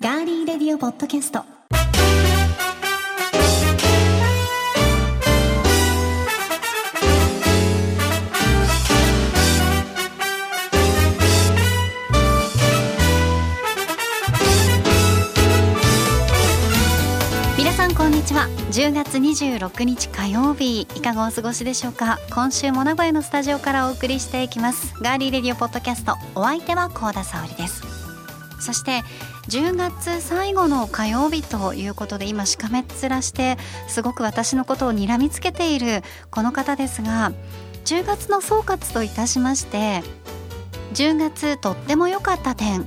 ガーリーレディオポッドキャスト。10月26日火曜日いかがお過ごしでしょうか？今週も名古屋のスタジオからお送りしていきます。ガーリーレディオポッドキャストお相手は高田沙織です。そして10月最後の火曜日ということで今しかめっ面してすごく私のことを睨みつけているこの方ですが10月の総括といたしまして10月とっても良かった点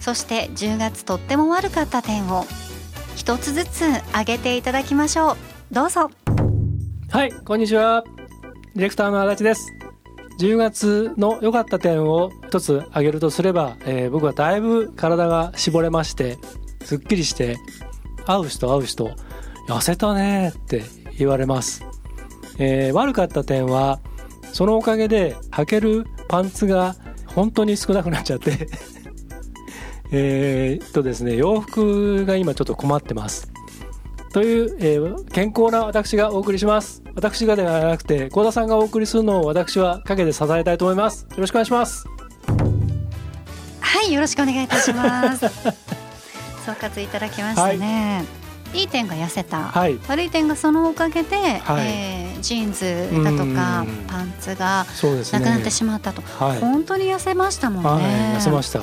そして10月とっても悪かった点を一つずつ挙げていただきましょうどうぞはい、こんにちは。ディレクターの足立です。10月の良かった点を一つ挙げるとすれば、えー僕はだいぶ体が絞れまして、すっきりして、会う人会う人、痩せたねって言われます。えー悪かった点は、そのおかげで履けるパンツが本当に少なくなっちゃって、えーっとですね、洋服が今ちょっと困ってます。という、えー健康な私がお送りします。私がではなくて幸田さんがお送りするのを私は陰で支えたいと思います。よろしくお願いします。はいよろしくお願いいたします。総括いただきましたね、い、い点が痩せた、はい。悪い点がそのおかげで、はい。えージーンズだとかうん。パンツがなくなってしまったと、はい、本当に痩せましたもんね、はい、痩せました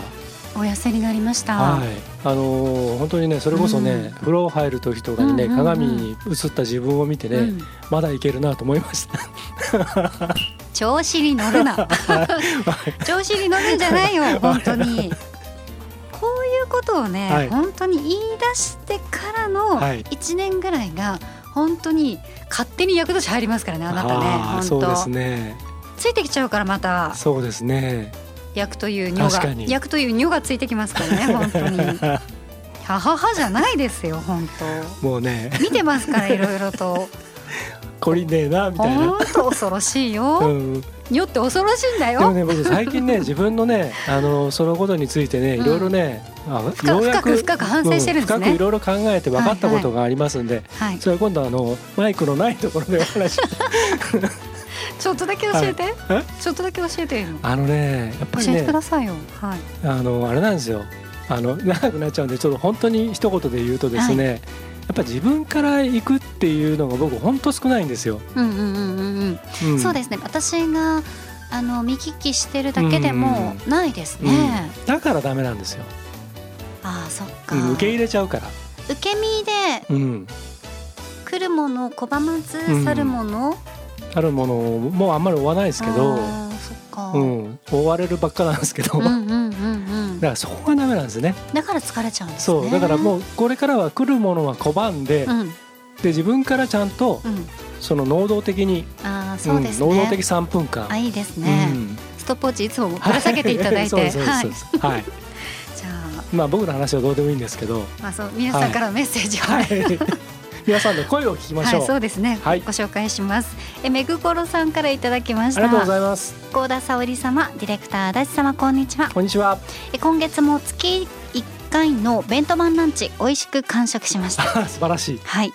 お痩せになりました、はい。あのー本当にねそれこそね、うん。風呂入る時とかにね、鏡に映った自分を見てね、うん。まだいけるなと思いました。調子に乗るな。調子に乗るんじゃないよ本当に。こういうことをね、はい。本当に言い出してからのはい。1年ぐらいが本当に勝手に役年入りますからねあなたね本そうです当、ね。ついてきちゃうからまた。そうですね役という女が役という女がついてきますからね 本当に。はははじゃないですよ本もうね。当見てますからいろいろと。懲りねえなみたいな。本当恐ろしいよ、うん。女って恐ろしいんだでもよね僕最近ね 自分のねあのそのことについてねいろいろね、あ深深く深く反省してるんですね。う深くいろいろ考えて分かったことがありますんで、はいそれは今度あのマイクのないところでお話しちょっとだけ教えて、え？ちょっとだけ教えてよ。あのねやっぱり教えてくねださいよ。はい。あのあれなんですよ。あの長くなっちゃうんでちょっと本当に一言で言うとですね、やっぱ自分から行くっていうのが僕本当少ないんですよ。うんうんうんうんううん。ん、そうですね。私があの見聞きしてるだけでもないですね、うん。だからダメなんですよ、ああそっか、うん受け入れちゃうから。受け身でうん、来るものを拒まずうん。去るもの、あるものもうあんまり追わないですけど、ううん、ん、追われるばっかなんですけど、うんうんうんだからそこがダメなんですね。だから疲れちゃうんですね。そう。だからもうこれからは来るものは拒んで、うん。で自分からちゃんとうん。その能動的に、ああそうですね、ん能動的3分間。あいいですね、うん。ストップウォッチいつもぶら下げていただいて。はい。はい。じゃあ。まあ僕の話はどうでもいいんですけど、まあそう皆さんからのメッセージを、はい。皆さんの声を聞きましょう。はい、そうですね、はいご紹介しますえめぐころさんからいただきましたありがとうございます。高田沙織様ディレクター足立様こんにちはこんにちは。え今月も月1回のベントマンランチ美味しく完食しました 素晴らしい。はい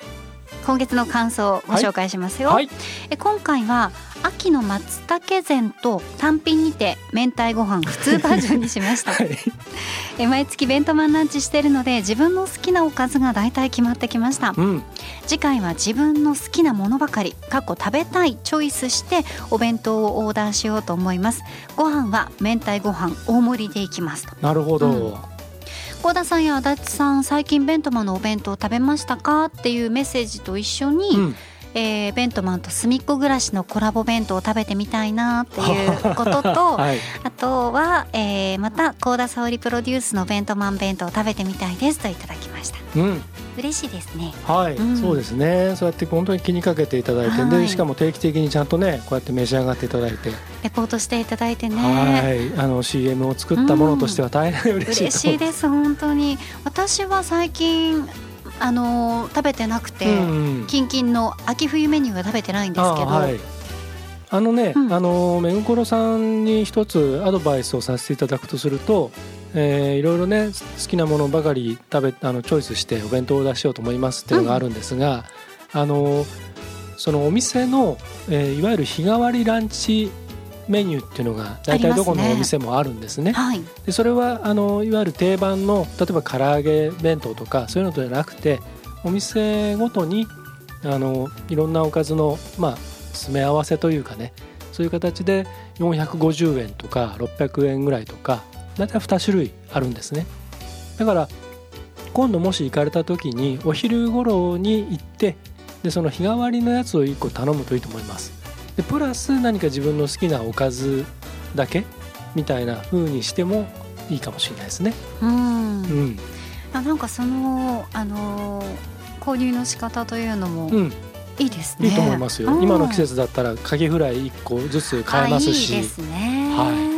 今月の感想をご紹介しますよ、はい。え今回は秋の松茸膳と単品にて明太ご飯普通バージョンにしましたはい。え毎月ベントマンランチしてるので自分の好きなおかずが大体決まってきましたうん。次回は自分の好きなものばかり過去食べたいチョイスしてお弁当をオーダーしようと思いますご飯は明太ご飯大盛りでいきますとなるほど。うん高田さんや足立さん最近ベントマンのお弁当食べましたか？っていうメッセージと一緒に、うん。えーベントマンとすみっこ暮らしのコラボ弁当を食べてみたいなっていうことと はい。あとは、えーまた高田沙織プロデュースのベントマン弁当を食べてみたいですといただきましたうん。嬉しいですね。はい、うん。そうですね。そうやって本当に気にかけていただいて、はい。でしかも定期的にちゃんとねこうやって召し上がっていただいて、レポートしていただいてね。はい、あの CM を作ったものとしては大変嬉しいと思い嬉しいです本当に。私は最近あのー食べてなくて、うんうん。キンキンの秋冬メニューは食べてないんですけど、あはい、あのね、うん。あのめぐころさんに一つアドバイスをさせていただくとすると、えーいろいろね好きなものばかり食べあのチョイスしてお弁当を出しようと思いますっていうのがあるんですが、あのそのお店の、えーいわゆる日替わりランチメニューっていうのが大体どこのお店もあるんですね。はい。でそれはあのいわゆる定番の例えば唐揚げ弁当とかそういうのじゃなくてお店ごとにあのいろんなおかずの、まあ、詰め合わせというかねそういう形で450円とか600円ぐらいとか大体2種類あるんですねだから今度もし行かれた時にお昼頃に行ってでその日替わりのやつを1個頼むといいと思いますでプラス何か自分の好きなおかずだけみたいな風にしてもいいかもしれないですね。うんうん、あなんかそのあの購入の仕方というのもうん、いいですね。いいと思いますよ。うん今の季節だったらカキフライ1個ずつ買えますし、あいいですね。は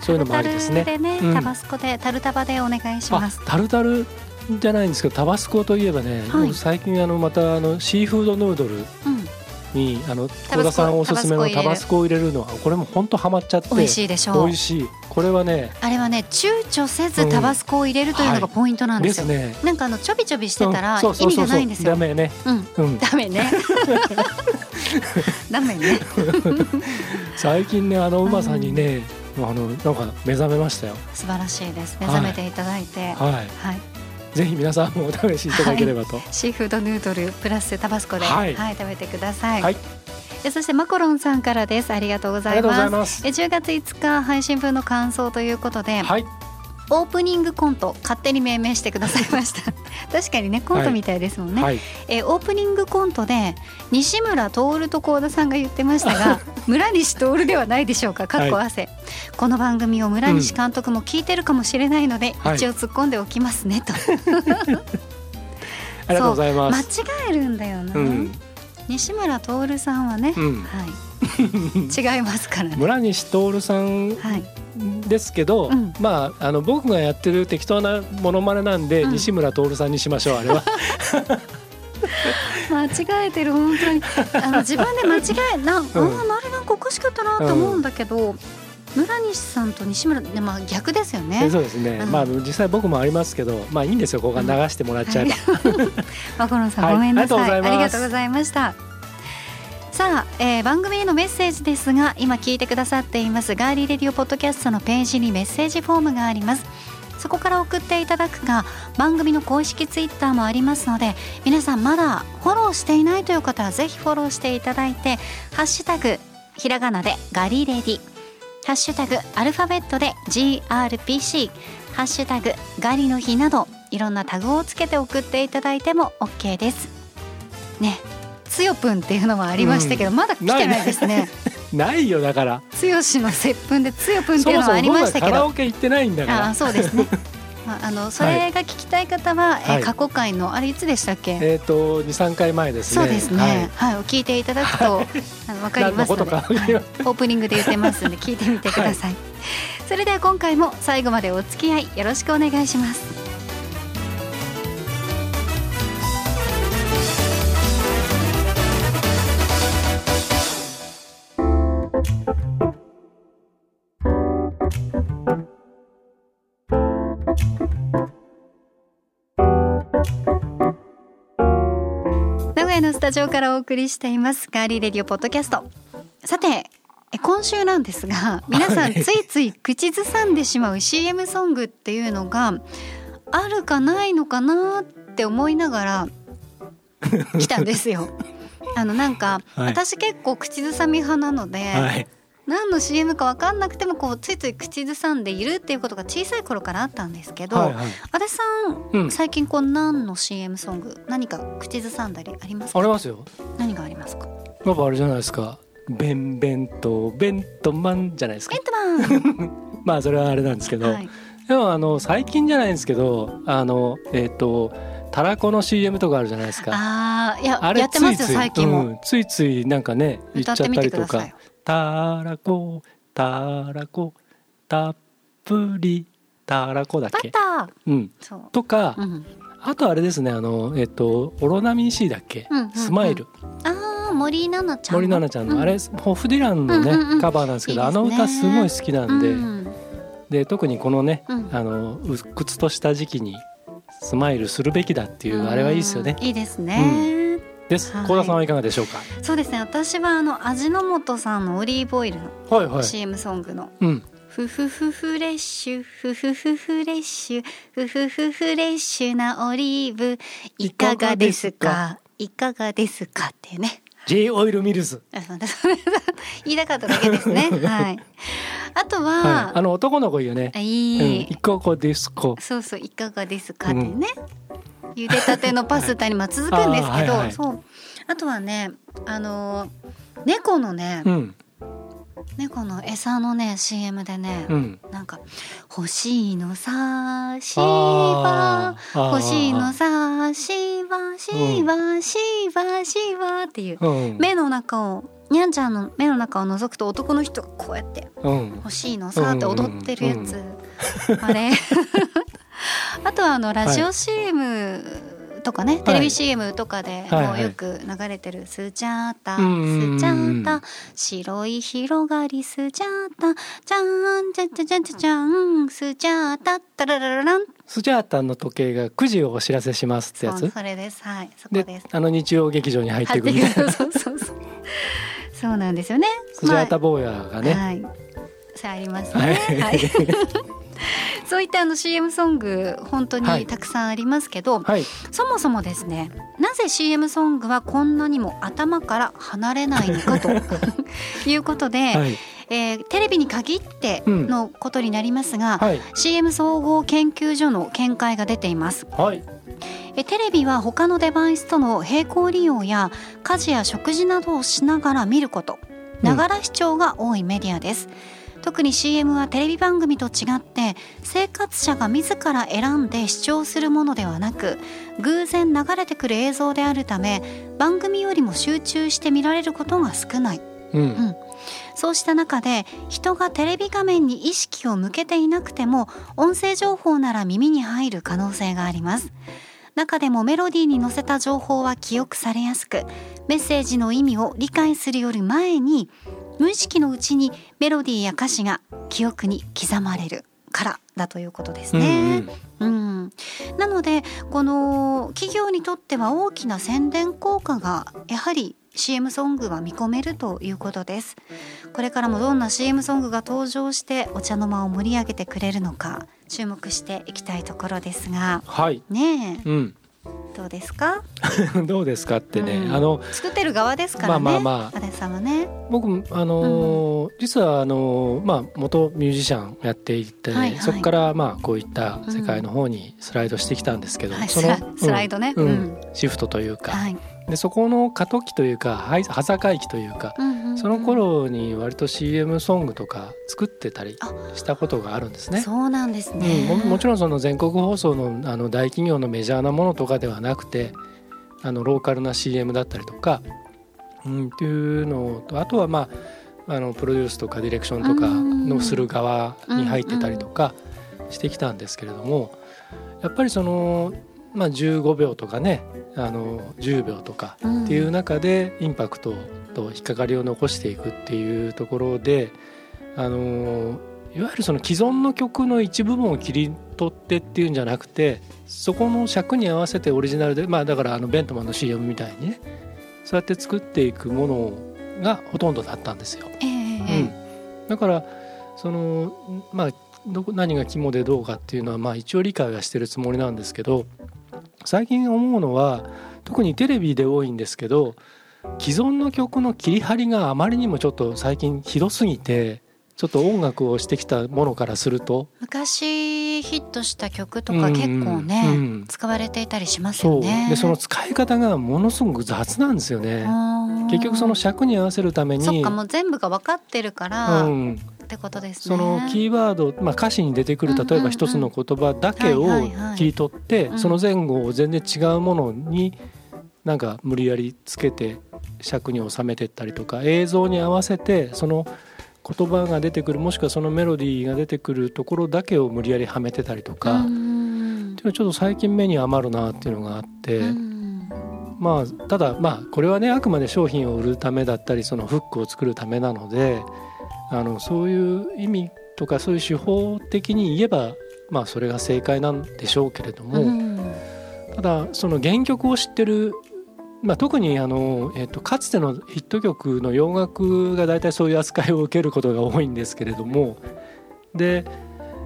そういうのもありですねタルタルでね、うんタバスコでタルタバでお願いしまあす。タルタルじゃないんですけどタバスコといえばね、はい僕最近あのまたあのシーフードヌードルうん、にあの小田さんおすすめのタバスコを入れるのはこれも本当ハマっちゃって美味しいでしょう美味。しいこれはねあれはね躊躇せずうんタバスコを入れるというのはいがポイントなんでよ。ですすね。なんかあのちょびちょびしてたら意味そうそうそうがないんですよ。ダメね。うん、うん。ダメね。ダメね。最近ねあのうまさにね、あのなんか目覚めましたよ。素晴らしいです。目はい覚めていただいて、はい。はい。ぜひ皆さんもお試しいただければと。シーフードヌードルプラスタバスコで、は、はいい食べてください。はいでそしてマコロンさんからです。ありがとう。ございます。え10月5日配信分の感想ということで、はい。オープニングコント勝手に命名してくださいました。確かにねコントみたいですもんね、はい。えオープニングコントで西村徹と幸田さんが言ってましたが村西徹ではないでしょうか。かっこ汗、この番組を村西監督も聞いてるかもしれないので、はい。一応突っ込んでおきますねと。ありがとうございま間違す。えるんだよな、うん。西村徹さんはね、うん。はい。違いますからね。村西徹さんはい。ですけど、うん。まああの僕がやってる適当なモノマネなんで、うん。西村徹さんにしましょうあれは。間違えてる本当に。あの自分で間違えな、あん。ああれなんかおかしかったなと思うんだけど、村西さんと西村でまあ逆ですよね。そうですね、うん。まあ実際僕もありますけどまあいいんですよ。ここが流してもらっちゃえば、マコロンさん、はい。ごめんなさい。ありがとうございます。ありがとうございました。さあ、えー番組へのメッセージですが今聞いてくださっています。ガーリーレディオポッドキャストのページにメッセージフォームがあります。そこから送っていただくか番組の公式ツイッターもありますので皆さんまだフォローしていないという方はぜひフォローしていただいてハッシュタグひらがなでガリレディハッシュタグアルファベットで GRPC ハッシュタグガリの日などいろんなタグをつけて送っていただいても OK です。ねつよぷんっていうのもありましたけど、まだ来てないですね。ない よだから。つよしの接吻でつよぷんってそもそもいうのはありましたけど。ラオケ行ってないんだかああらそうですね まああのそれが聞きたい方は、えーはい。過去回のあれいつでしたっけ、えっ、と23回前ですね。そうですね、はい。はい、聞いていただくと、あのわかりますので、何のことかわかりますオープニングで言ってますので聞いてみてください、それでは今回も最後までお付き合いよろしくお願いしますタジオからお送りしていますガーリーレディオポッドキャスト。さてえ今週なんですが皆さんはいついつい口ずさんでしまう CM ソングっていうのがあるかないのかなって思いながら来たんですよ。あのなんか、はい。私結構口ずさみ派なので、はい何の CM か分かんなくてもこうついつい口ずさんでいるっていうことが小さい頃からあったんですけど、はいはい。足立さん、うん。最近こう何の CM ソング何か口ずさんだりありますか？ありますよ。何がありますか？やっぱあれじゃないですか。ベンベンとベントマンじゃないですか。エントマン。まあそれはあれなんですけど、はい、でもあの最近じゃないんですけどあのえっ、とたらこの CM とかあるじゃないですか。ああいやあれやってますよ最近も、うんついついなんかね言っちゃってたりとか。ください「たらこたらこたっぷりたらこ」だっけ？バッ、ター。うん、とか、うん。あとあれですねあのえっ、とオロナミン C だっけ、うんうんうん。スマイル。ああ森七菜ちゃん森七菜ちゃんの、うん。あれホフディランのね、うんうんうん。カバーなんですけどね。あの歌すごい好きなんで、うん。で特にこのね、うん。あの鬱屈とした時期にスマイルするべきだっていうあれはいいですよね。うん。いいですね、です。はい幸田さんはいかがでしょうか？そうですね私はあの味の素さんのオリーブオイルのはいはい。CM ソングのうん。ふふふフレッシュふふふフレッシュふふふフレッシュなオリーブいかがですか？いかがですか？っていうね J オイルミルズ。言いたかっただけですね はいあとは、はい。あの男の子いいよねあ。うん。いい、いかがですか？そうそういかがですかってね、茹でたてのパスタにまあ続くんですけど、あーはいはい。そう。あとはねあのー猫のね、うん。猫の餌のね CM でね、うん。なんか「欲しいのさしばあー。欲しいのさしばしばしばしば」っていううん。目の中をにゃんちゃんの目の中を覗くと男の人がこうやってうん「欲しいのさ」って踊ってるやつ、あれ あとはあのラジオ CM とかね、テレビ CM とかではいはいもうよく流れてる「スチャータスチャータ白い広がりスチャータじゃんじゃんじゃんじゃんじゃんスチャータタラララランスジャータンの時計が9時をお知らせしますってやつ？それですはいそこでです、あの日曜劇場に入っていくみたいな。そうそうそうそうなんですよねスジャータ坊やがね。はい。それありますね。はいはい。そういったあの CM ソング本当はいにたくさんありますけど、はい。そもそもですねなぜ CM ソングはこんなにも頭から離れないのかと いうことで、はい。えーテレビに限ってのことになりますが、はい。CM 総合研究所の見解が出ていますはい。えテレビは他のデバイスとの並行利用や家事や食事などをしながら見ることうんながら視聴が多いメディアです、特に CM はテレビ番組と違って生活者が自ら選んで視聴するものではなく偶然流れてくる映像であるため番組よりも集中して見られることが少ない。うん。そうした中で人がテレビ画面に意識を向けていなくても音声情報なら耳に入る可能性があります。中でもメロディーに乗せた情報は記憶されやすくメッセージの意味を理解するより前に無意識のうちにメロディーや歌詞が記憶に刻まれるからだということですうんね。うん、なのでこの企業にとっては大きな宣伝効果がやはり CM ソングは見込めるということですこれからもどんな CM ソングが登場してお茶の間を盛り上げてくれるのか注目していきたいところですがはい。ねえうん。どうですか、どうですかってね、うん。あの作ってる側ですからねまあまあまあ。さんはね。僕あのー実はあのーまあ元ミュージシャンやっていて、はいはい。そこからまあこういった世界の方にスライドしてきたんですけど、はいそのスラスライドね。うん。うん。シフトというか、はい、でそこの過渡期というかはい端境期というか、その頃に割と CM ソングとか作ってたりあしたことがあるんですね。そうなんですうん、ね、ももちろんその全国放送のあの大企業のメジャーなものとかではなくてあのローカルな CM だったりとか、うん、っていうのとあとはまああのプロデュースとかディレクションとかのする側に入ってたりとかしてきたんですけれどもやっぱりその、まあ、15秒とかねあの10秒とかうん。っていう中でインパクトと引っかかりを残していくっていうところであのいわゆるその既存の曲の一部分を切り取ってっていうんじゃなくてそこの尺に合わせてオリジナルでまあだからあのベントマンの CM みたいにねそうやって作っていくものがほとんどだったんですよ。えええ。うん、だからそのまあどこ何が肝でどうかっていうのはまあ一応理解はしてるつもりなんですけど最近思うのは特にテレビで多いんですけど既存の曲の切り張りがあまりにもちょっと最近ひどすぎてちょっと音楽をしてきたものからすると。昔ヒットした曲とか結構ね、うんうん。使われていたりしますよね。でその使い方がものすごく雑なんですよね。結局その尺に合わせるために。そっかもう全部が分かってるから、うん、ってことですそね。のキーワード、まあ、歌詞に出てくる例えば一つの言葉だけを切り取って、うん。その前後を全然違うものになんか無理やりつけて尺に収めてったりとか映像に合わせてその言葉が出てくるもしくはそのメロディーが出てくるところだけを無理やりはめてたりとか、うっていんうのはちょっと最近目に余るなっていうのがあって、うん。まあただまあこれはねあくまで商品を売るためだったりそのフックを作るためなのであのそういう意味とかそういう手法的に言えばまあそれが正解なんでしょうけれども、うん。ただその原曲を知ってる、まあ、特にあの、えっとかつてのヒット曲の洋楽が大体そういう扱いを受けることが多いんですけれどもで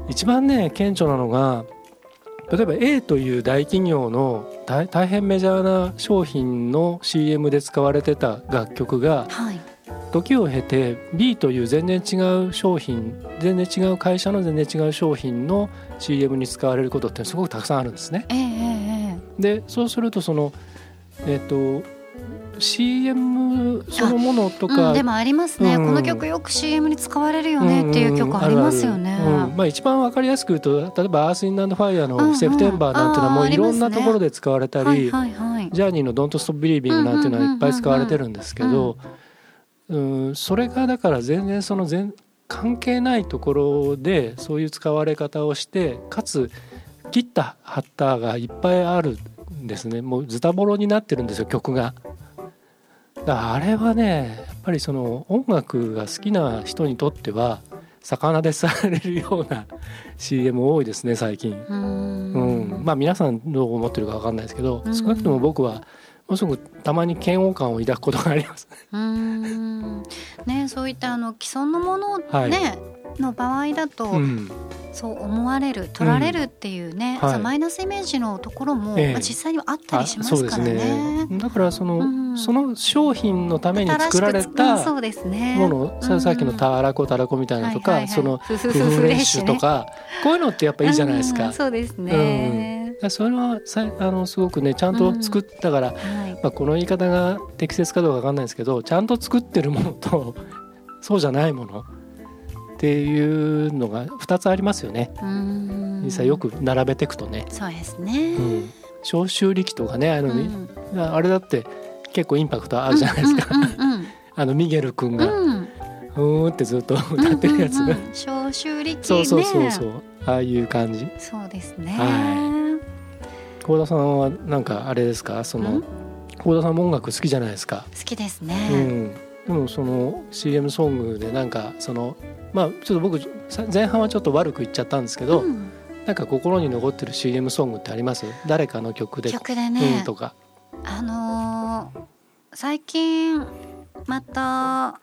一番ね顕著なのが例えば A という大企業の大大変メジャーな商品の CM で使われてた楽曲がはい時を経て B という全然違う商品全然違う会社の全然違う商品の CM に使われることってすごくたくさんあるんですね。ええええでそうするとそのえっ、と CM そのものとか、うん、でもありますね、うん。この曲よく CM に使われるよねっていう曲ありますよね。まあ、一番わかりやすく言うと例えば「アース・ウィンド・アンド・ファイア」うんうんの「セプテンバー」なんていうのはもういろんなところで使われたり。ジャーニーの「ドント・ストップ・ビリービング」なんていうのはいっぱい使われてるんですけど、うん、それがだから全然その全関係ないところでそういう使われ方をしてかつ切った貼ったがいっぱいあるんですねもうズタボロになってるんですよ曲が。だからあれはねやっぱりその音楽が好きな人にとっては魚でされるような CM 多いですね最近。うーんうん、まあ皆さんどう思ってるかわかんないですけど、うん少なくとも僕はものすごくたまに嫌悪感を抱くことがあります。うーん。ねそういったあの既存のものね、はい。の場合だと、うん、そう思われる取られるっていうね、はい。そうマイナスイメージのところも、ええ。まあ、実際にはあったりしますからね。だからその、うん。その商品のために作られたもの、ささっきのタラコタラコみたいなのとか、はいはいはい。そのフフレッシシュとか、こういうのってやっぱいいじゃないですか。うんそうですね、それはさあのすごくねちゃんと作ったから、はい。まあ、この言い方が適切かどうかわかんないですけどちゃんと作ってるものと そうじゃないものっていうのが2つありますよね。実際よく並べていくとね、そうですね、うん、消臭力とかねあの、うん。あれだって結構インパクトあるじゃないですか、うんうん あのミゲル君がうんうん「うーん」ってずっと歌ってるやつ、うんうんうん消臭力ね。そうそうそうそう。ああいう感じ。そうですね、は幸田さんはなんかあれですか？そのん？幸田さんも音楽好きじゃないですか、好きですうね、ん、でもその CM ソングでなんかそのまあちょっと僕さ前半はちょっと悪く言っちゃったんですけど、うん。なんか心に残ってる CM ソングってあります？誰かの曲で。曲でね、うんとか。あのー最近また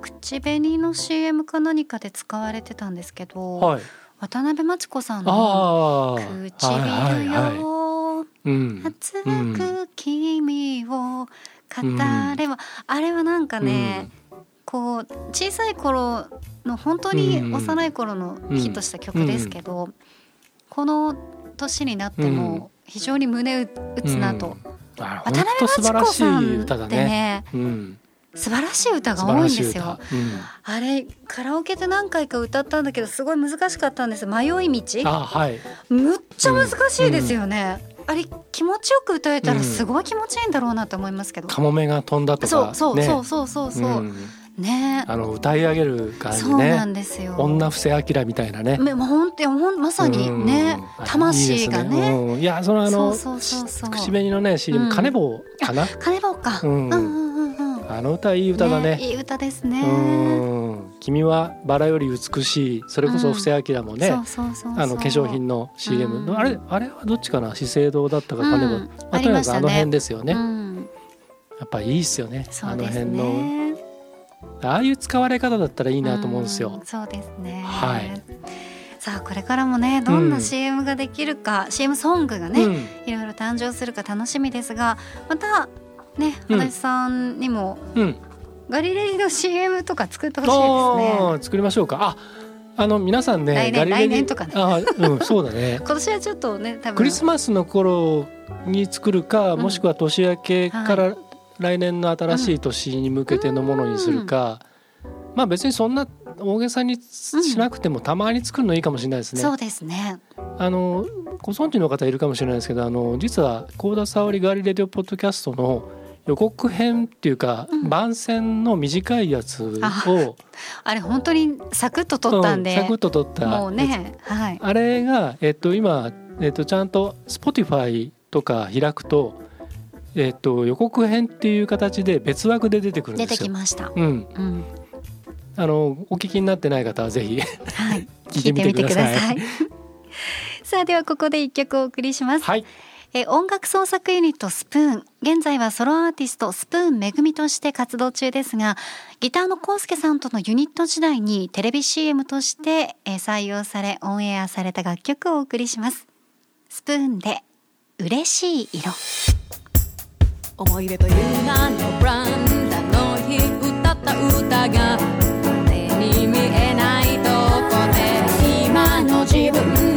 口紅の CM か何かで使われてたんですけど、はい。渡辺真知子さんのああ「唇よ、はいはいはい。うん。熱く君を語れば」あれはなんかね、こう小さい頃の本当に幼い頃のヒットした曲ですけど、この年になっても非常に胸打つなと、あ渡辺真知子さんってね。ね。うん、素晴らしい歌素が多いん。ですよ。あれカラオケで何回か歌ったんだけどすごい難しかったんです。迷いうん、道？あはい。むっちゃ難しいですよね、あれ気持ちよく歌えたらすごい気持ちいいんだろうなと思いますけど、カモメが飛んだとかそうそう、ね。そうそうそう。そう、ん。ね。あの歌い上げる感じそうなね。んですよ。女布施明みたいなね。めもう本当んまさにね、うん。魂がね。いいやそのあの口紅のね CM、うん。金棒かな？金棒か、ううんん、うん。うんうんあの歌いい歌だね。いい歌ですうねん。君はバラより美しい。それこそ布施明もね。あの化粧品の CM、うん。あれあれはどっちかな？資生堂だったか金棒、うん。まあ、あとにかくあの辺ですよね、うん、やっぱいいっすよね。そうですあの辺の。ねああいう使われ方だったらいいなと思うんですよ。ん、そうですね。はい。さあこれからもねどんうなん CM ができるか、CM ソングがね、うん。いろいろ誕生するか楽しみですがまたねうん。足立さんにもうん。ガリレリの CM とか作ってほしいあですね。ー作りましょうか。ああの皆さんね来年ガリレリ来年とかね。あうんそうだね。今年はちょっとね多分。クリスマスの頃に作るか、うん。もしくは年明けから来年の新しい年に向けてのものにするか、まあ別にそんな大げさにしなくてもたまに作るのいいかもしれないですね。そうですね。あのご存知の方いるかもしれないですけどあの実は幸田沙織ガリレディオポッドキャストの予告編っていうか、うん番宣の短いやつをあれ本当にサクッと撮ったんで、うんサクッと撮ったもうねはいあれが、えっと、今、えっと、ちゃんと Spotify とか開くとえっと予告編っていう形で別枠で出てくるん出ですよ。てきました。うん、うん、あのお聞きになってない方はぜひはい、聞いてみてください。聞いてみてください。さあではここで一曲お送りします。はい、え音楽創作ユニットスプーン。現在はソロアーティストスプーンめぐみとして活動中ですがギターのコウスケさんとのユニット時代にテレビ CM としてえ採用されオンエアされた楽曲をお送りします。スプーンで嬉しい色。思い出という名のブランダの日歌った歌が目に見えないとこで今の自分。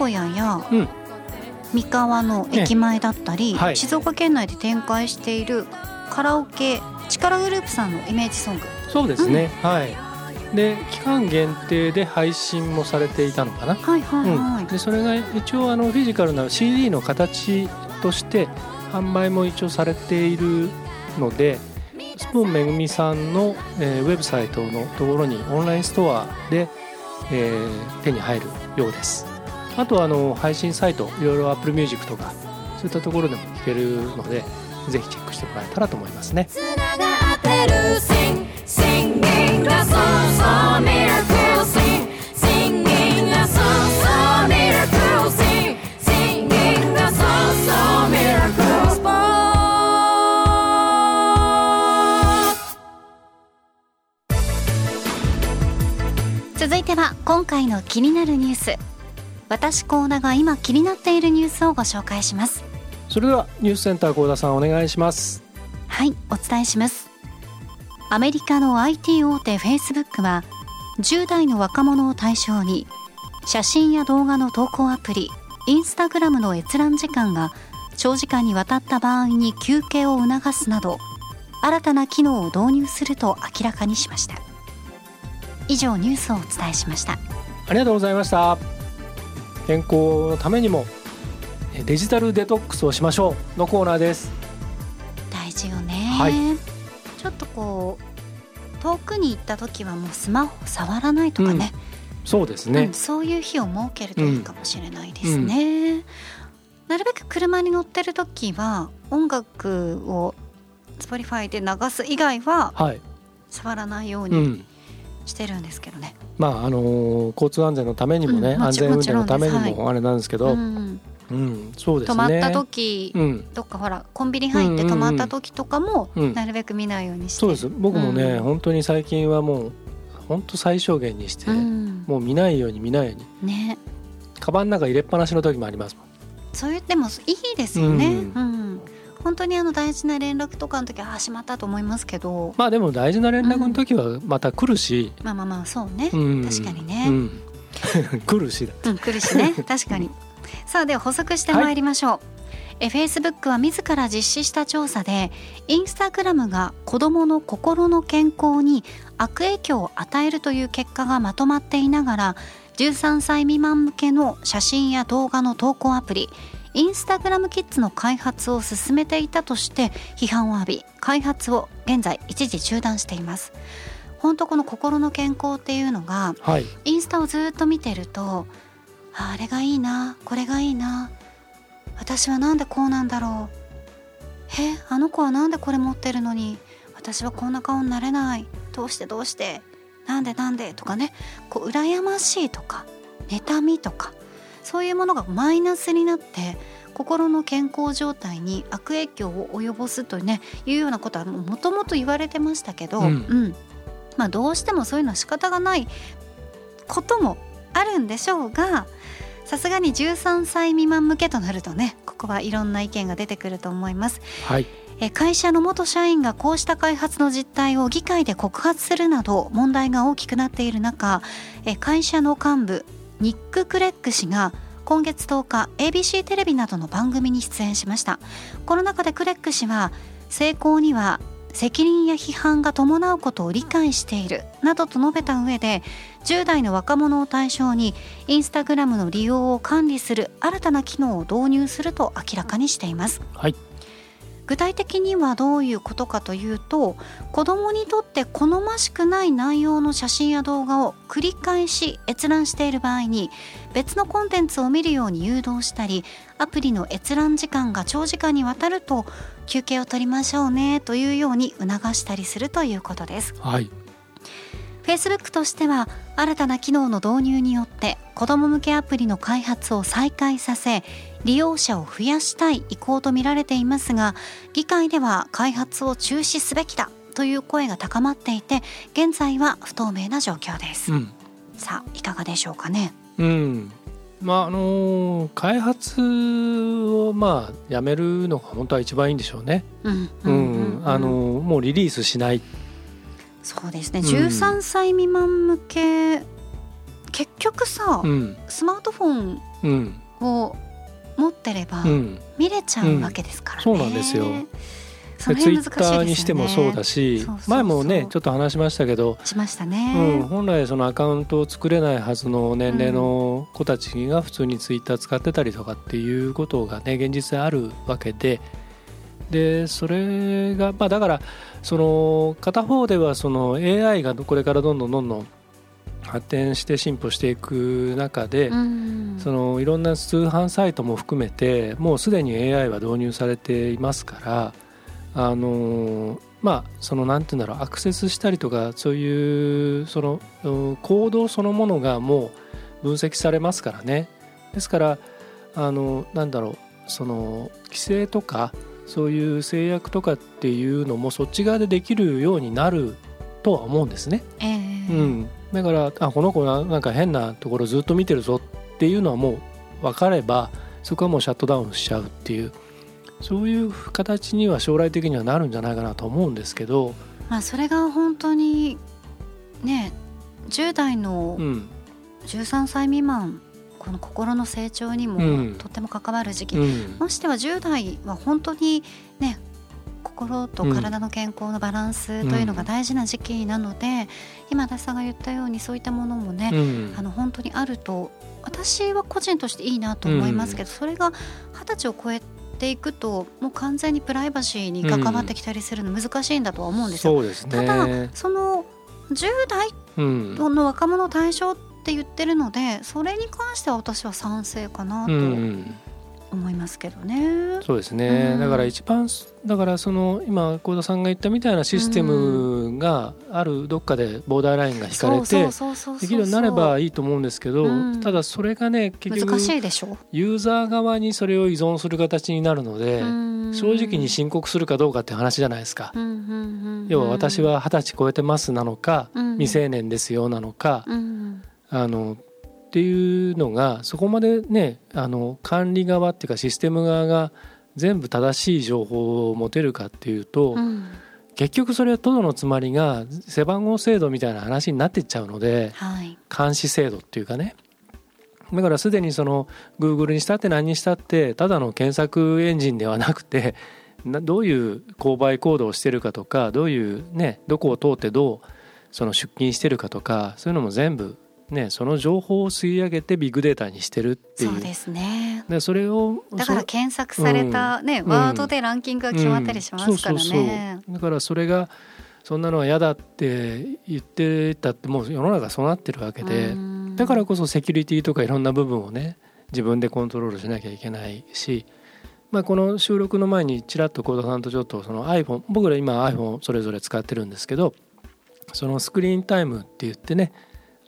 古屋やうん、三河の駅前だったり、ええはい。静岡県内で展開しているカラオケ力グループさんのイメージソング。そうですね、はい。で期間限定で配信もされていたのかな。はいはいはい、うん、でそれが一応あのフィジカルな CD の形として販売も一応されているのでスプーンめぐみさんの、えーウェブサイトのところにオンラインストアで、えー手に入るようですあとあの配信サイト、いろいろアップルミュージックとか、そういったところでも聞けるので、ぜひチェックしてもらえたらと思いますね。続いては今回の気になるニュース私コーナが今気になっているニュースをご紹介します。それではニュースセンター幸田さんお願いします。はいお伝えします。アメリカの IT 大手 Facebook は10代の若者を対象に写真や動画の投稿アプリインスタグラムの閲覧時間が長時間にわたった場合に休憩を促すなど新たな機能を導入すると明らかにしました。以上ニュースをお伝えしました。ありがとうございました健康のためにもえデジタルデトックスをしましょう。のコーナーです。大事よね、はい。ちょっとこう遠くに行った時はもうスマホ触らないとかね、そうですね、うんそういう日を設けるといいかもしれないですね、なるべく車に乗ってる時は音楽を Spotify で流す以外ははい、触らないようにうん、してるんですけどね、まああのー交通安全のためにもね、安全運転のためにもあれなんですけど、ううん、ん。そうですね。止まった時、うん、どっかほらコンビニ入って止まった時とかもうんなるべく見ないようにして。そうです。僕もね、うん。本当に最近はもう本当最小限にして、うん。もう見ないように見ないように。ね。カバンの中入れっぱなしの時もありますもん。そういうでもいいですよね、ううん本当にあの大事な連絡とかの時はあしまったと思いますけど。まあでも大事な連絡の時はまた来るし、まあまあまあそうね、うん、確かにね、うん、来るしだ。うん、来るしね。確かに。さあでは補足してまいりましょう、え Facebook は自ら実施した調査でインスタグラムが子どもの心の健康に悪影響を与えるという結果がまとまっていながら13歳未満向けの写真や動画の投稿アプリインスタグラムキッズの開発を進めていたとして批判を浴び開発を現在一時中断しています。本当この心の健康っていうのがはい。インスタをずっと見てるとああれがいいなこれがいいな私はなんでこうなんだろう。えあの子はなんでこれ持ってるのに私はこんな顔になれない。どうしてどうしてなんでなんでとかねこう羨ましいとか妬みとかそういうものがマイナスになって心の健康状態に悪影響を及ぼすというねいうようなことはもともと言われてましたけど、うん。うん。まあ、どうしてもそういうのは仕方がないこともあるんでしょうがさすがに13歳未満向けとなるとねここはいろんな意見が出てくると思います。はい。え会社の元社員がこうした開発の実態を議会で告発するなど問題が大きくなっている中え会社の幹部ニック・クレッグ氏が今月10日 ABC テレビなどの番組に出演しました。この中でクレッグ氏は成功には責任や批判が伴うことを理解しているなどと述べた上で10代の若者を対象にインスタグラムの利用を管理する新たな機能を導入すると明らかにしています。はい。具体的にはどういうことかというと子どもにとって好ましくない内容の写真や動画を繰り返し閲覧している場合に別のコンテンツを見るように誘導したりアプリの閲覧時間が長時間にわたると休憩を取りましょうねというように促したりするということです。はい Facebook としては新たな機能の導入によって子ども向けアプリの開発を再開させ利用者を増やしたい意向とみられていますが議会では開発を中止すべきだという声が高まっていて現在は不透明な状況です、うん。さあいかがでしょうかね。うん。まああのー開発をまあやめるのが本当は一番いいんでしょうね。うんうん、あのーもうリリースしない。そうですね。うん。13歳未満向け結局さ、うん。スマートフォンうん。を持ってればうん。見れちゃうわけですからね、うん。そうなんですよ。そのツイッターにしてもそうだし前もねちょっと話しましたけど、しましたうん、ね、本来そのアカウントを作れないはずの年齢の子たちが普通にツイッター使ってたりとかっていうことがね現実であるわけで。でそれがまあだからその片方ではその AI がこれからどんどんどんどん発展して進歩していく中で、うん。そのいろんな通販サイトも含めてもうすでに AI は導入されていますからあのまあそのなんて言うんだろうアクセスしたりとかそういうそのうん行動そのものがもう分析されますからね。ですからあのなんだろうその規制とかそういう制約とかっていうのもそっち側でできるようになるとは思うんですね。ええ。うん、だからあこの子ななんか変なところずっと見てるぞっていうのはもう分かればそこはもうシャットダウンしちゃうっていうそういう形には将来的にはなるんじゃないかなと思うんですけど、まあそれが本当にね10代のうん。13歳未満この心の成長にうん。もとっても関わる時期、うん。ましては10代は本当にね心と体の健康のバランスというのが大事な時期なので、今田さんが言ったようにそういったものもね、うん。あの本当にあると私は個人としていいなと思いますけど、それが二十歳を超えていくともう完全にプライバシーに関わってきたりするの難しいんだとは思うんですよ。すただね。その10代うん。の若者を対象って言ってるのでそれに関しては私は賛成かなうとん、思いますけどね。そうですね、うん。だから一番だからその今幸田さんが言ったみたいなシステムがあるどっかでボーダーラインが引かれてできるようになればいいと思うんですけど、うん。ただそれがね結局ユーザー側にそれを依存する形になるので、うん。正直に申告するかどうかって話じゃないですか。要は私は二十歳超えてますなのか、うん。未成年ですよなのか、うん。あのっていうのがそこまでねあの管理側っていうかシステム側が全部正しい情報を持てるかっていうと、うん。結局それはとどのつまりが背番号制度みたいな話になってっちゃうのではい。監視制度っていうかね。だからすでにその Google にしたって何にしたってただの検索エンジンではなくてなどういう購買行動をしてるかとかどういうねどこを通ってどうその出勤してるかとかそういうのも全部ねその情報を吸い上げてビッグデータにしてるっていう。そうですね。でそれをだから検索されたね、うん。ワードでランキングが決まったりしますからね。だからそれがそんなのは嫌だって言ってたってもう世の中そうなってるわけでうん。だからこそセキュリティとかいろんな部分をね自分でコントロールしなきゃいけないし、まあ、この収録の前にちらっと幸田さんとちょっとその iPhone 僕ら今 iPhone それぞれ使ってるんですけどそのスクリーンタイムって言ってね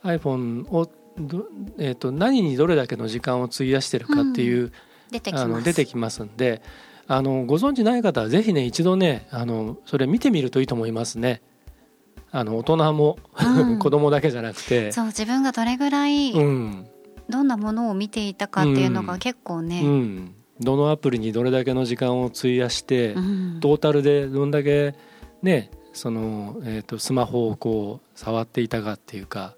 iPhone をど、えー、と何にどれだけの時間を費やしてるかっていう、出てきます。あの出てきますんであのご存知ない方はぜひね一度ねあのそれ見てみるといいと思いますね。あの大人も、うん。子供だけじゃなくて、そう自分がどれぐらいうん。どんなものを見ていたかっていうのが結構うね、ん、どのアプリにどれだけの時間を費やして、うん。トータルでどんだけねその、えー、とスマホをこう触っていたかっていうか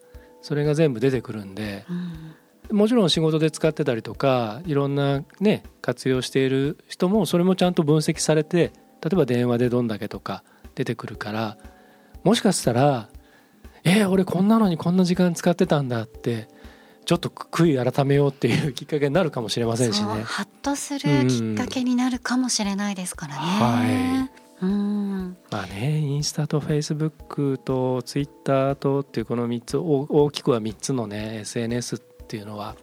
それが全部出てくるんでうんもちろん仕事で使ってたりとかいろんなね活用している人もそれもちゃんと分析されて例えば電話でどんだけとか出てくるからもしかしたら「えー、俺こんなのにこんな時間使ってたんだ」ってちょっと悔い改めようっていうきっかけになるかもしれませんしそうね。ハッとするきっかけになるかもしれないですからね。はまあねインスタとフェイスブックとツイッターとっていうこの3つ大きくは3つのね SNS っていうのは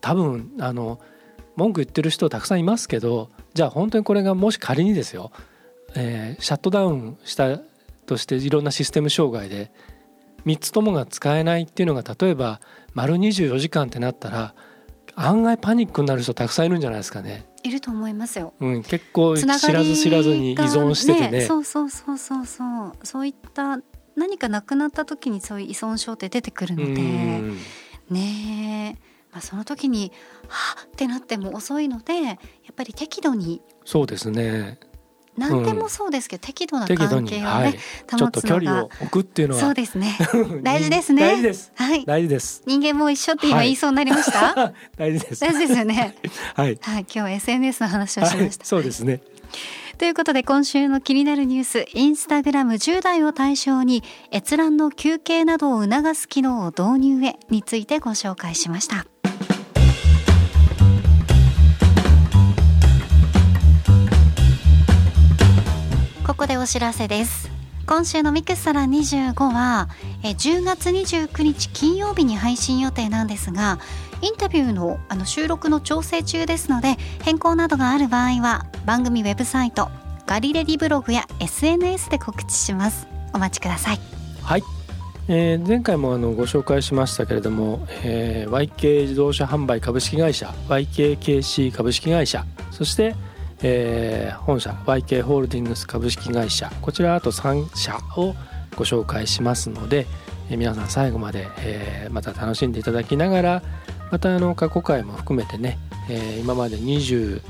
多分あの文句言ってる人たくさんいますけどじゃあ本当にこれがもし仮にですよ、えーシャットダウンしたとしていろんなシステム障害で3つともが使えないっていうのが例えば丸24時間ってなったら案外パニックになる人たくさんいるんじゃないですかね。いると思いますよ。うん、結構知らず知らずに依存しててね。そうそうそうそうそう。そういった何かなくなった時にそういう依存症って出てくるので、うん。ねえ、まあ、その時にはっってなっても遅いのでやっぱり適度にそうですね何でもそうですけど、適度な適度に、関係をね、はい、保つのが距離を置くっていうのはそうですね。大事ですね。大事です。はい。大事です。人間も一緒って今はい。言いそうになりました、大事です。大事ですよね。はい、はい。今日は SNS の話をしはいまし、た、そうですね。ということで今週の気になるニュースインスタグラム10代を対象に閲覧の休憩などを促す機能を導入へについてご紹介しましたここでお知らせです。今週のミクスサラ25はえ10月29日金曜日に配信予定なんですがインタビューのあの収録の調整中ですので変更などがある場合は番組ウェブサイトガリレディブログや SNS で告知します。お待ちください。はい、えー前回もあのご紹介しましたけれども、えー YK 自動車販売株式会社 YKKC 株式会社そして、えー本社 YK ホールディングス株式会社こちらあと3社をご紹介しますので、えー皆さん最後まで、えーまた楽しんでいただきながらまたあの過去回も含めてね、えー今まで20、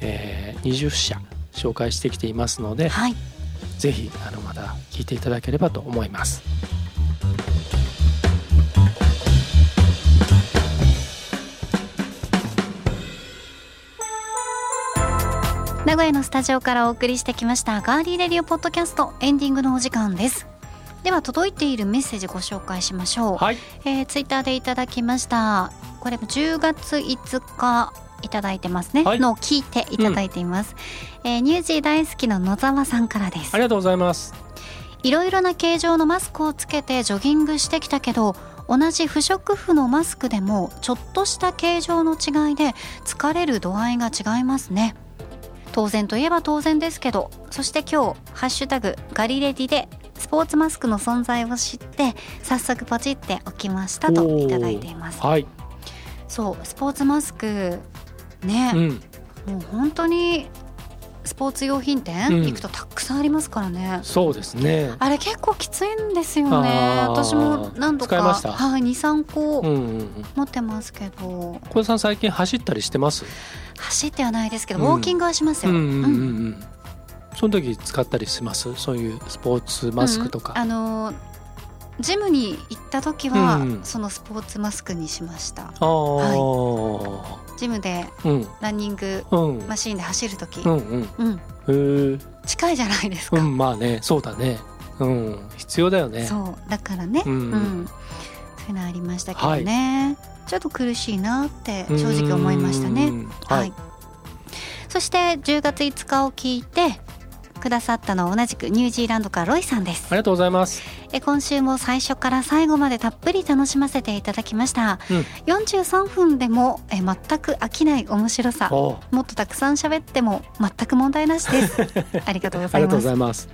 えー20社紹介してきていますので、はいぜひあのまた聞いていただければと思います。名古屋のスタジオからお送りしてきましたガーリーレディオポッドキャストエンディングのお時間です。では届いているメッセージご紹介しましょう、はい、えー、ツイッターでいただきました。これも10月5日いただいてますね、はい。のを聞いていただいています、えーニュージー大好きな野沢さんからです。ありがとうございます。いろいろな形状のマスクをつけてジョギングしてきたけど同じ不織布のマスクでもちょっとした形状の違いで疲れる度合いが違いますね当然といえば当然ですけどそして今日「ハッシュタグガリレディ」でスポーツマスクの存在を知って早速ポチっておきましたといただいています。はい、そうスポーツマスクね、うん、もう本当にスポーツ用品店うん。行くとたくさんありますからね、そうですね。あれ結構きついんですよね。私も何度かはい23個うんうんうん。持ってますけど、小田さん最近走ったりしてます？走ってはないですけど、うんウォーキングはしますよ、うん。うんうんううん。ん。その時使ったりします？そういうスポーツマスクとか。うん。あのジムに行った時は、うんそのスポーツマスクにしました。ああ、ジムでうん。ランニングうん。マシーンで走る時、うんうん。近いじゃないですか、うんまあねそうだね。うん。必要だよね。そう。だからね、うん。そういうのありましたけどね、ちょっと苦しいなって正直思いましたね。うんははい。い、そして10月5日を聞いてくださったのは同じくニュージーランドからロイさんです。ありがとうございます。え今週も最初から最後までたっぷり楽しませていただきました、うん。43分でもえ全く飽きない面白さ。おもっとたくさん喋っても全く問題なしです。ありがとうございありがとうますございます。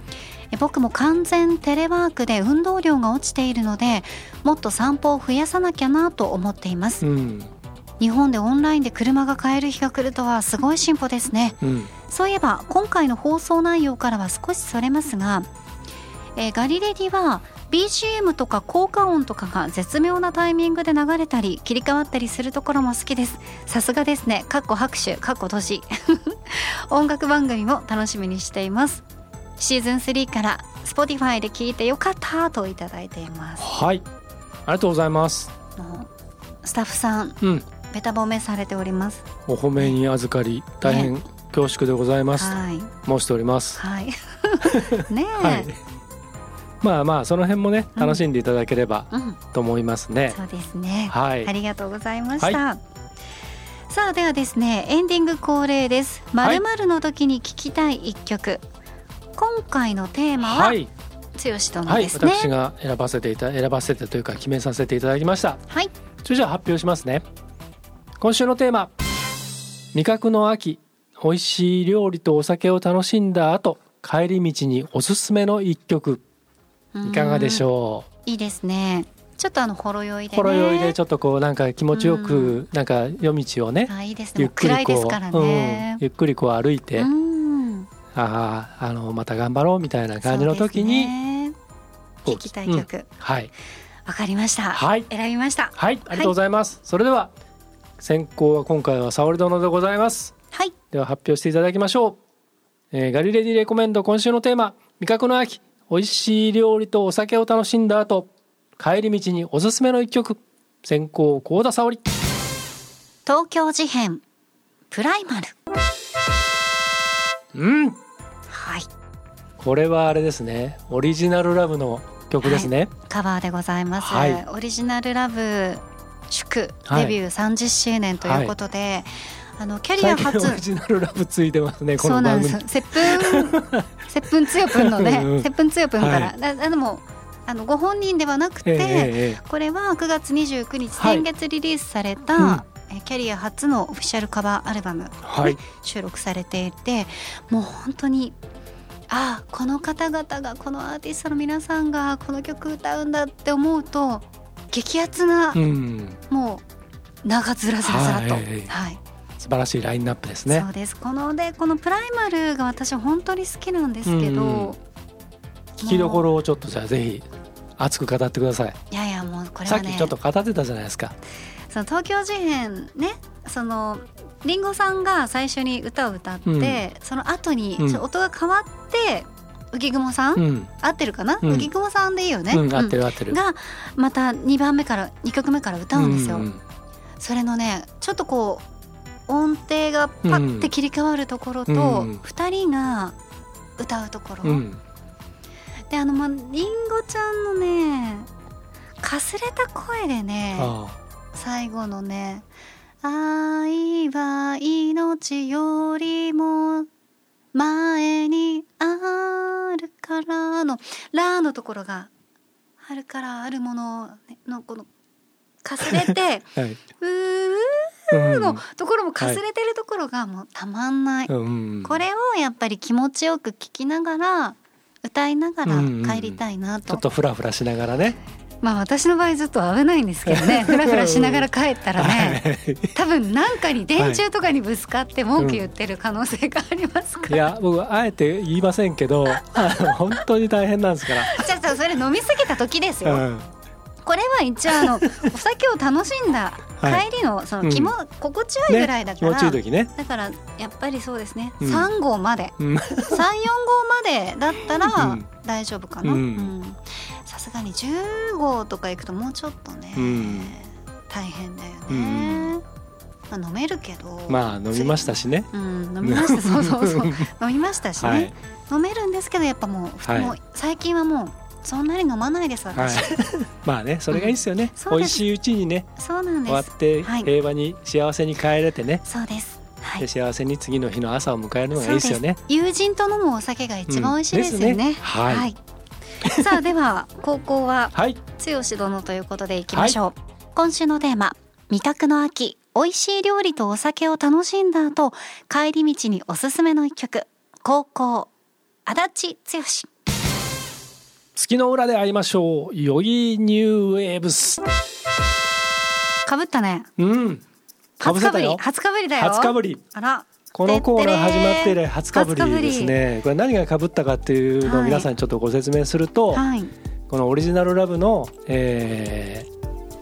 え僕も完全テレワークで運動量が落ちているのでもっと散歩を増やさなきゃなと思っています。うん。日本でオンラインで車が買える日が来るとはすごい進歩ですね。うんそういえば今回の放送内容からは少しそれますが、えーガリレディは BGM とか効果音とかが絶妙なタイミングで流れたり切り替わったりするところも好きです。さすがですね。かっこ拍手。かっこ年 音楽番組も楽しみにしています。シーズン3から Spotify で聞いてよかったといただいています。はい。ありがとうございます。スタッフさんうん。べた褒めされております。お褒めに預かり大変恐縮でございます、はい。申しております。はい。ねえ、はい。まあまあその辺もねうん。楽しんでいただければうん。と思いますね、そうですね。はい。ありがとうございました。さあではですねエンディング恒例です。まるまるの時に聞きたい一曲。今回のテーマは、はい、剛とのはい、ですね。私が選ばせていた選ばせてというか決めさせていただきました。はい、それじゃあ発表しますね。今週のテーマ。味覚の秋美味しい料理とお酒を楽しんだ後帰り道におすすめの一曲いかがでしょう？うん。いいですね。ちょっとあのほろ酔いでね。ほろ酔いでちょっとこうなんか気持ちよくなんか夜道をねあいいですね。ゆっくりこうですからうんね。ゆっくりこう歩いてうん。あああのまた頑張ろうみたいな感じの時に、ね聞きたい曲。わ、はいかりました。はい選びました。はいありがとうございます、それでは先行は今回は沙織殿でございますはい。では発表していただきましょう、えーガリレディレコメンド今週のテーマ。味覚の秋。美味しい料理とお酒を楽しんだ後。帰り道におすすめの一曲。先行幸田沙織。東京事変。プライマル。うん。はい。これはあれですね。オリジナルラブの曲ですね、カバーでございます、はい。オリジナルラブ祝。はい。デビュー30周年ということで、あのキャリア初。オリジナルラブついてますねこそうなんです。接吻 接吻つよぷんのね。うんうん。接吻つよぷんから、はだでもあのご本人ではなくて、ええええこれは9月29日、はい。先月リリースされた、うん。えキャリア初のオフィシャルカバーアルバム、はい。収録されていてもう本当にああこの方々がこのアーティストの皆さんがこの曲歌うんだって思うと激アツな、うん。もう長ずらずらずらと、ははいい素晴らしいラインナップですね。そうです。このでこの「プライマル」が私は本当に好きなんですけど、うん。聞きどころをちょっとじゃあぜひ熱く語ってください、いやいやもうこれさっきはねちょっと語ってたじゃないですか。その東京事変ねそのりんごさんが最初に歌を歌って、うん。その後に音が変わって浮雲さん、うん、合ってるかな、うん。浮雲さんでいいよね、うん、合ってる合ってる、がまた2番目から2曲目から歌うんですよ、うん。それのねちょっとこう音程がパッて切り替わるところと、うん。2人が歌うところ、うん。であのまりんごちゃんのねかすれた声でねあ最後のね「愛は命よりも前にあるからの」ラのところが「あるからあるもの」のこのかすれてあ はい、「うーうんのところもかすれてるところがもうたまんない、うん。これをやっぱり気持ちよく聞きながら歌いながらうん帰りたいなと、ちょっとフラフラしながらね。まあ私の場合ずっと危ないんですけどね。フラフラしながら帰ったらねはい。多分なんかに電柱とかにぶつかって文句言ってる可能性がありますかいや僕あえて言いませんけど 本当に大変なんですから、らじゃあそれ飲みすぎた時ですよ、うん、これは一応あの お酒を楽しんだはい。帰りのその気も、心地よいぐらいだ気持から、ちいい時ね、だからやっぱりそうですね、うん。3号まで。うん、34号までだったらうん。大丈夫かな、うん。うん。さすがかに10号とか行くともうちょっとね、うん。大変だよね、うん。まあ、飲めるけど。まあ飲みましたしね。うん。飲みました。そうそうそう。飲みましたしね、はい。飲めるんですけどやっぱもう,、はいもう最近はもうそんなに飲まないですはい。私、まあねそれがいいですよね、そうです。美味しいうちにねそうなん終わですってはい。平和に幸せに帰れてね、そうです。は幸せに次の日の朝を迎えるのがいいですよね。友人と飲むお酒が一番美味しいですよね,、うんですね。はい。さあでは高校は はい。剛殿ということでいきましょう、今週のテーマ味覚の秋。美味しい料理とお酒を楽しんだ後帰り道におすすめの一曲。高校足立剛月の裏で会いましょう。ヨギニューウェーブス。かぶったね。うん。かぶ初かぶり。せたよ初かぶりだよ。初かぶり。あら。このコーナー始まって以来初かぶりですね。これ何がかぶったかっていうのを皆さんにちょっとご説明すると、はい。このオリジナルラブの、えー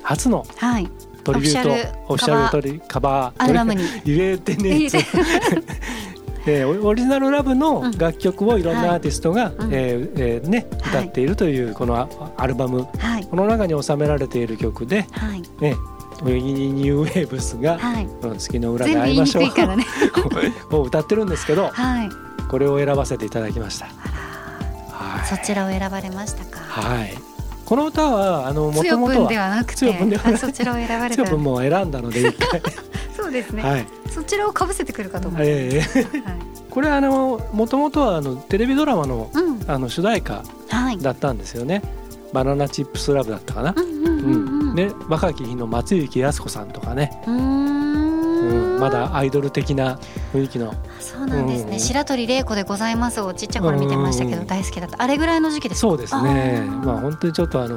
初のはい。トリビュートオフィシャルオフィシャルトリカバー。アルバムに。言えてね いいねでオリジナルラブの楽曲をいろんなアーティストが、うん。えーえーね、歌っているというこのアアルバム。はい。この中に収められている曲で、はい。ね、ニューウェーブスがはい「この月の裏で会いましょう。ね」を歌ってるんですけどはい。これを選ばせていただきました。あはい。らそちらを選ばれましたか。はい、この歌はあのもともとははなくんではなくあそちらを選ばれた。強くもう選んだので一回ですね、はい、そちらをかぶせてくるかと思って、えーはい。これあのもともとはあのテレビドラマのうん。あの主題歌はい。だったんですよね。バナナチップスラブだったかな。うんうんうんうん。で若き日の松雪泰子さんとかね、うん。ん。まだアイドル的な雰囲気の。そうなんですね、うん。白鳥玲子でございますをちっちゃい頃見てましたけどうん。大好きだった。あれぐらいの時期ですか？そうですね。まあ本当にちょっとあの、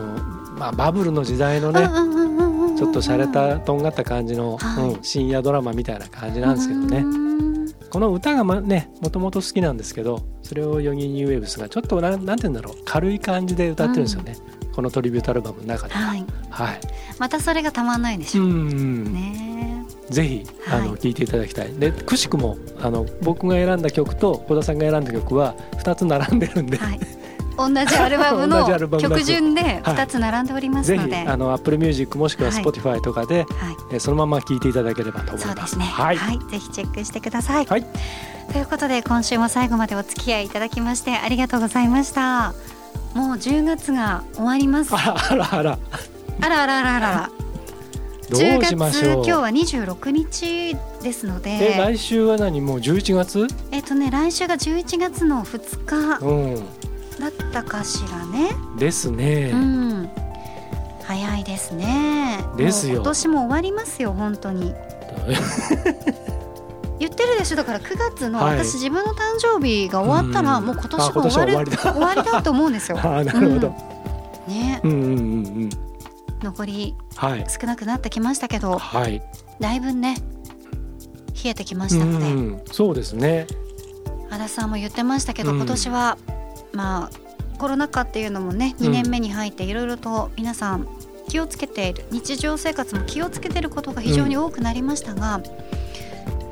まあ、バブルの時代のね、うんうんうんちょっと洒落たとんがった感じの、はい。うん深夜ドラマみたいな感じなんですけどね、この歌がまねもともと好きなんですけどそれをヨギニューウェーブスがちょっとなんなんて言うんだろう。軽い感じで歌ってるんですよね、このトリビュートアルバムの中で。ははい。はい、またそれがたまんないでしょ、うん、ね。ぜひあの、はい。聞いていただきたい。でくしくもあの僕が選んだ曲と小田さんが選んだ曲は2つ並んでるんで、はい 同じアルバムの曲順で2つ並んでおりますぜので、ひあの Apple Music もしくははい。Spotify とかで、はい。えーそのまま聴いていただければと思いま。す。すね。ははい。い、ぜひチェックしてください。はい。ということで今週も最後までお付き合いいただきましてありがとうございました。もう10月が終わります。ああらあらあら。らあらあらあらあら。ど10うしましょう。月今日は26日ですのえで、来週は何？もう11月？えっとね来週が11月の2日。うんだったかしらね。ですね、うん。早いですね。ですよ。今年も終わりますよ本当に。言ってるでしょだから9月の、はい。私自分の誕生日が終わったらうん。もう今年も終わるは終わりだ。終わりだと思うんですよ。あーなるほど、うん。ね。うん、うんうんうん。残りはい。少なくなってきましたけどはい。だいぶね冷えてきましたので、うんそうですね。足立さんも言ってましたけど、うん。今年はまあコロナ禍っていうのもね2年目に入っていろいろと皆さん気をつけている日常生活も気をつけていることが非常に多くなりましたが、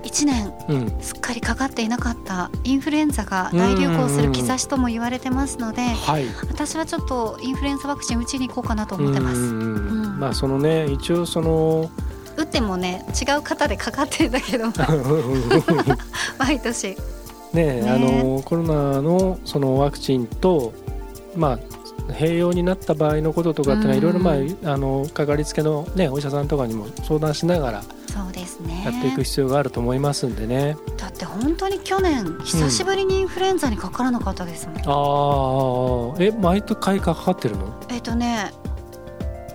1年うん。すっかりかかっていなかったインフルエンザが大流行する兆しとも言われてますので、はい。私はちょっとインフルエンザワクチン打ちに行こうかなと思ってます。うんまあそのね一応その打ってもね違う方でかかってるんだけど 毎年ねねあのコロナのそのワクチンとまあ併用になった場合のこととかっていうのはうん。いろいろまああのかかりつけのねお医者さんとかにも相談しながらそうですね。やっていく必要があると思いますんでね。だって本当に去年久しぶりにインフルエンザにかからなかったですもん、ああえ毎回かかってるの？えっ、とね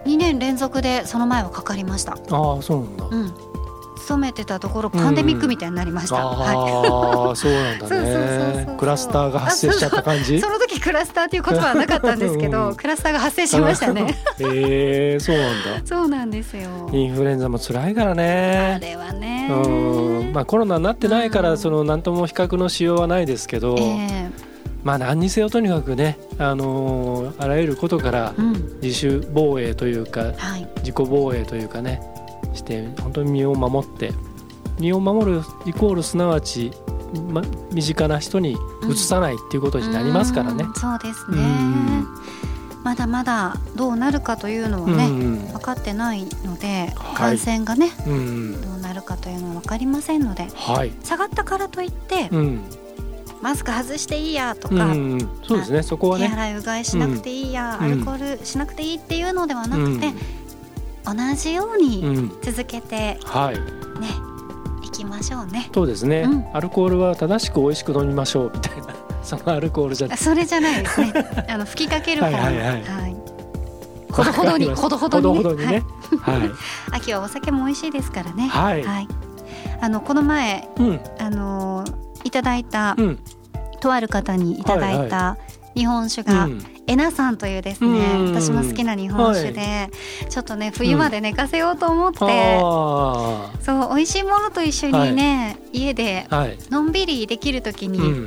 2年連続でその前はかかりました。ああそうなんだ。うん勤めてたところパンデミックみたいになりました、はい。ああそうなんだね。クラスターが発生しちゃった感じ。そ。の時クラスターっていう言葉はなかったんですけど、うんクラスターが発生しましたね。ええそうなんだ。そうなんですよ。インフルエンザも辛いからあね。れはね。うん。まあコロナになってないからうん。その何とも比較のしようはないですけど、えまあ何にせよとにかくね、あのーあらゆることから自主防衛というかはい。自己防衛というかねして本当に身を守って身を守るイコールすなわち、ま、身近な人にうつさないっていうことになりますからね。うん。そうですね。うんまだまだどうなるかというのはね、うん分かってないので、はい。感染がねうんうん。どうなるかというのは分かりませんのではい。下がったからといって、うん。マスク外していいやとうんか、うん。そうですね。そこは手ね洗いうがいしなくていいや、うん。アルコールしなくていいっていうのではなくて、うん同じよううにん。続けてはい。ね、いきましょうね。そうですね、うん。アルコールは正しく美味しく飲みましょうみたいな。そのアルコールじゃあそれじゃないですね。あの吹きかける方の、はいはいはい。ほどほどにほどほどにね。ほどほどにね。はい。秋はお酒も美味しいですからね。はい、あのこの前うん。あのーいただいた、うん。とある方にいただいた日本酒が、うん。エナさんというですね、うん。私も好きな日本酒で、ちょっとね冬まで寝かせようと思って、あそう美味しいものと一緒にね、家であはい、のんびりできる時にうん、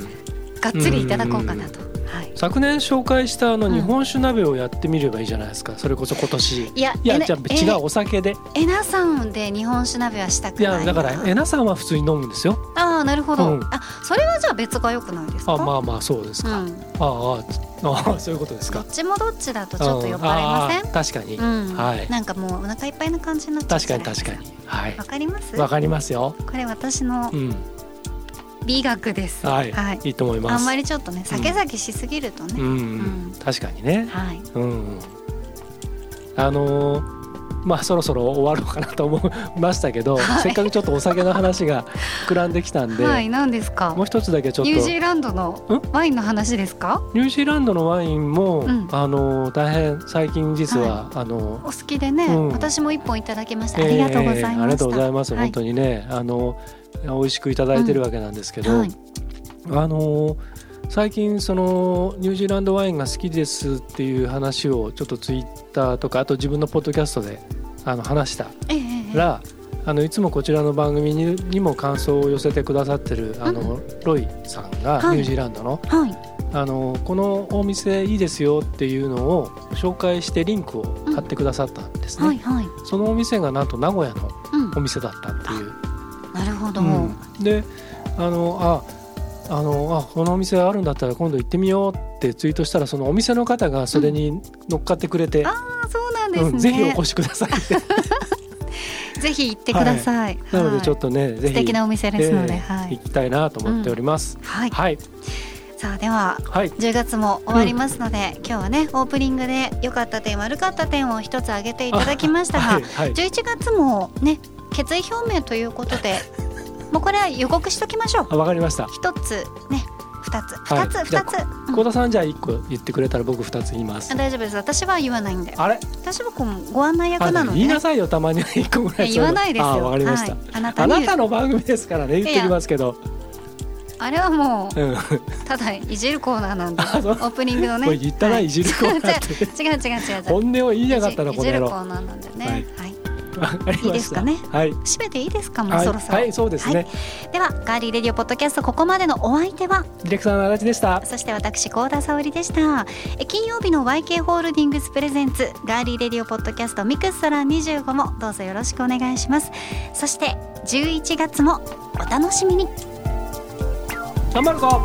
がっつりいただこうかなと。はい。昨年紹介したあのうん。日本酒鍋をやってみればいいじゃないですか。それこそ今年。いやいや違うお酒で。えなさんで日本酒鍋はしたくいな。いやだからえなさんは普通に飲むんですよ。ああなるほど、うん。あそれはじゃあ別が良くないですか？あまあまあそうですか、うん、ああああ そういうことですか。どっちもどっちだとちょっと酔っ払いません？確かに、うん、はい。なんかもうお腹いっぱいな感じになっちゃう確かに確かに。はい。わかります？わかりますよ。これ私のうん美学です、はい、はい。い、いと思います。あんまりちょっとね酒酒しすぎるとね、うん、ん。確かにね。はい。うん。あのーまあそろそろ終わろうかなと思いましたけど、はい。せっかくちょっとお酒の話が膨らんできたんで、はい。何ですか？もう一つだけちょっと。ニュージーランドのん？ワインの話ですか？ニュージーランドのワインも、うん。あの大変最近実は、あのお好きでね、うん。私も一本いただきました。ありがとうございました、えーありがとうございます、はい。本当にねあの美味しくいただいてるわけなんですけど、はい。あの最近そのニュージーランドワインが好きですっていう話をちょっとツイッターとかあと自分のポッドキャストであの話した。ら、あのいつもこちらの番組ににも感想を寄せてくださってるあの、ロイさんがはい。ニュージーランドの,、はい。あのこのお店いいですよっていうのを紹介してリンクを買ってくださったんですね、はいはい。そのお店がなんと名古屋のうん。お店だったっていう、なるほど、うん。であのああのあこのお店あるんだったら今度行ってみようってツイートしたらそのお店の方がそれに乗っかってくれて、ああそうなんですね、うんぜひお越しくださいって。ぜひ行ってください、なのでちょっととね、ぜひ素敵なお店ですので、えーはい。行きたいなと思っております、はい。はい。さあでははい。10月も終わりますので、今日はねオープニングで良かった点悪かった点を一つ挙げていただきましたが、はい。はい。11月もね決意表明ということでもうこれは予告しときましょう。あわかりました。一つ。ね。二つ。はい。二つ二つ、うん。幸田さんじゃあ一個言ってくれたら僕二つ言います。あ大丈夫です。私は言わないんで。あれ？私はこうご案内役あなので、ね言いな、さいよ。たまには一個ぐらい言わないですよ。あわかりました、はいあなたあになたの番組ですからね言ってきますけど。あれはもううん。ただいじるコーナーなんで。オ あそう。ープニングのね。これ言ったな、はい。い、じるコーナーって。違う違う違う違う。本音を言いやがったないじいじるコーナーなんでね。はい。はいいいですかね。はい。締めていいですかもうはい。そろそろ。はいそうですね、はい。ではガーリーレディオポッドキャストここまでのお相手はディレクターの足立でした。そして私高田沙織でした。え金曜日の YK ホールディングスプレゼンツガーリーレディオポッドキャストミクスソラ25もどうぞよろしくお願いします。そして11月もお楽しみに。頑張るぞ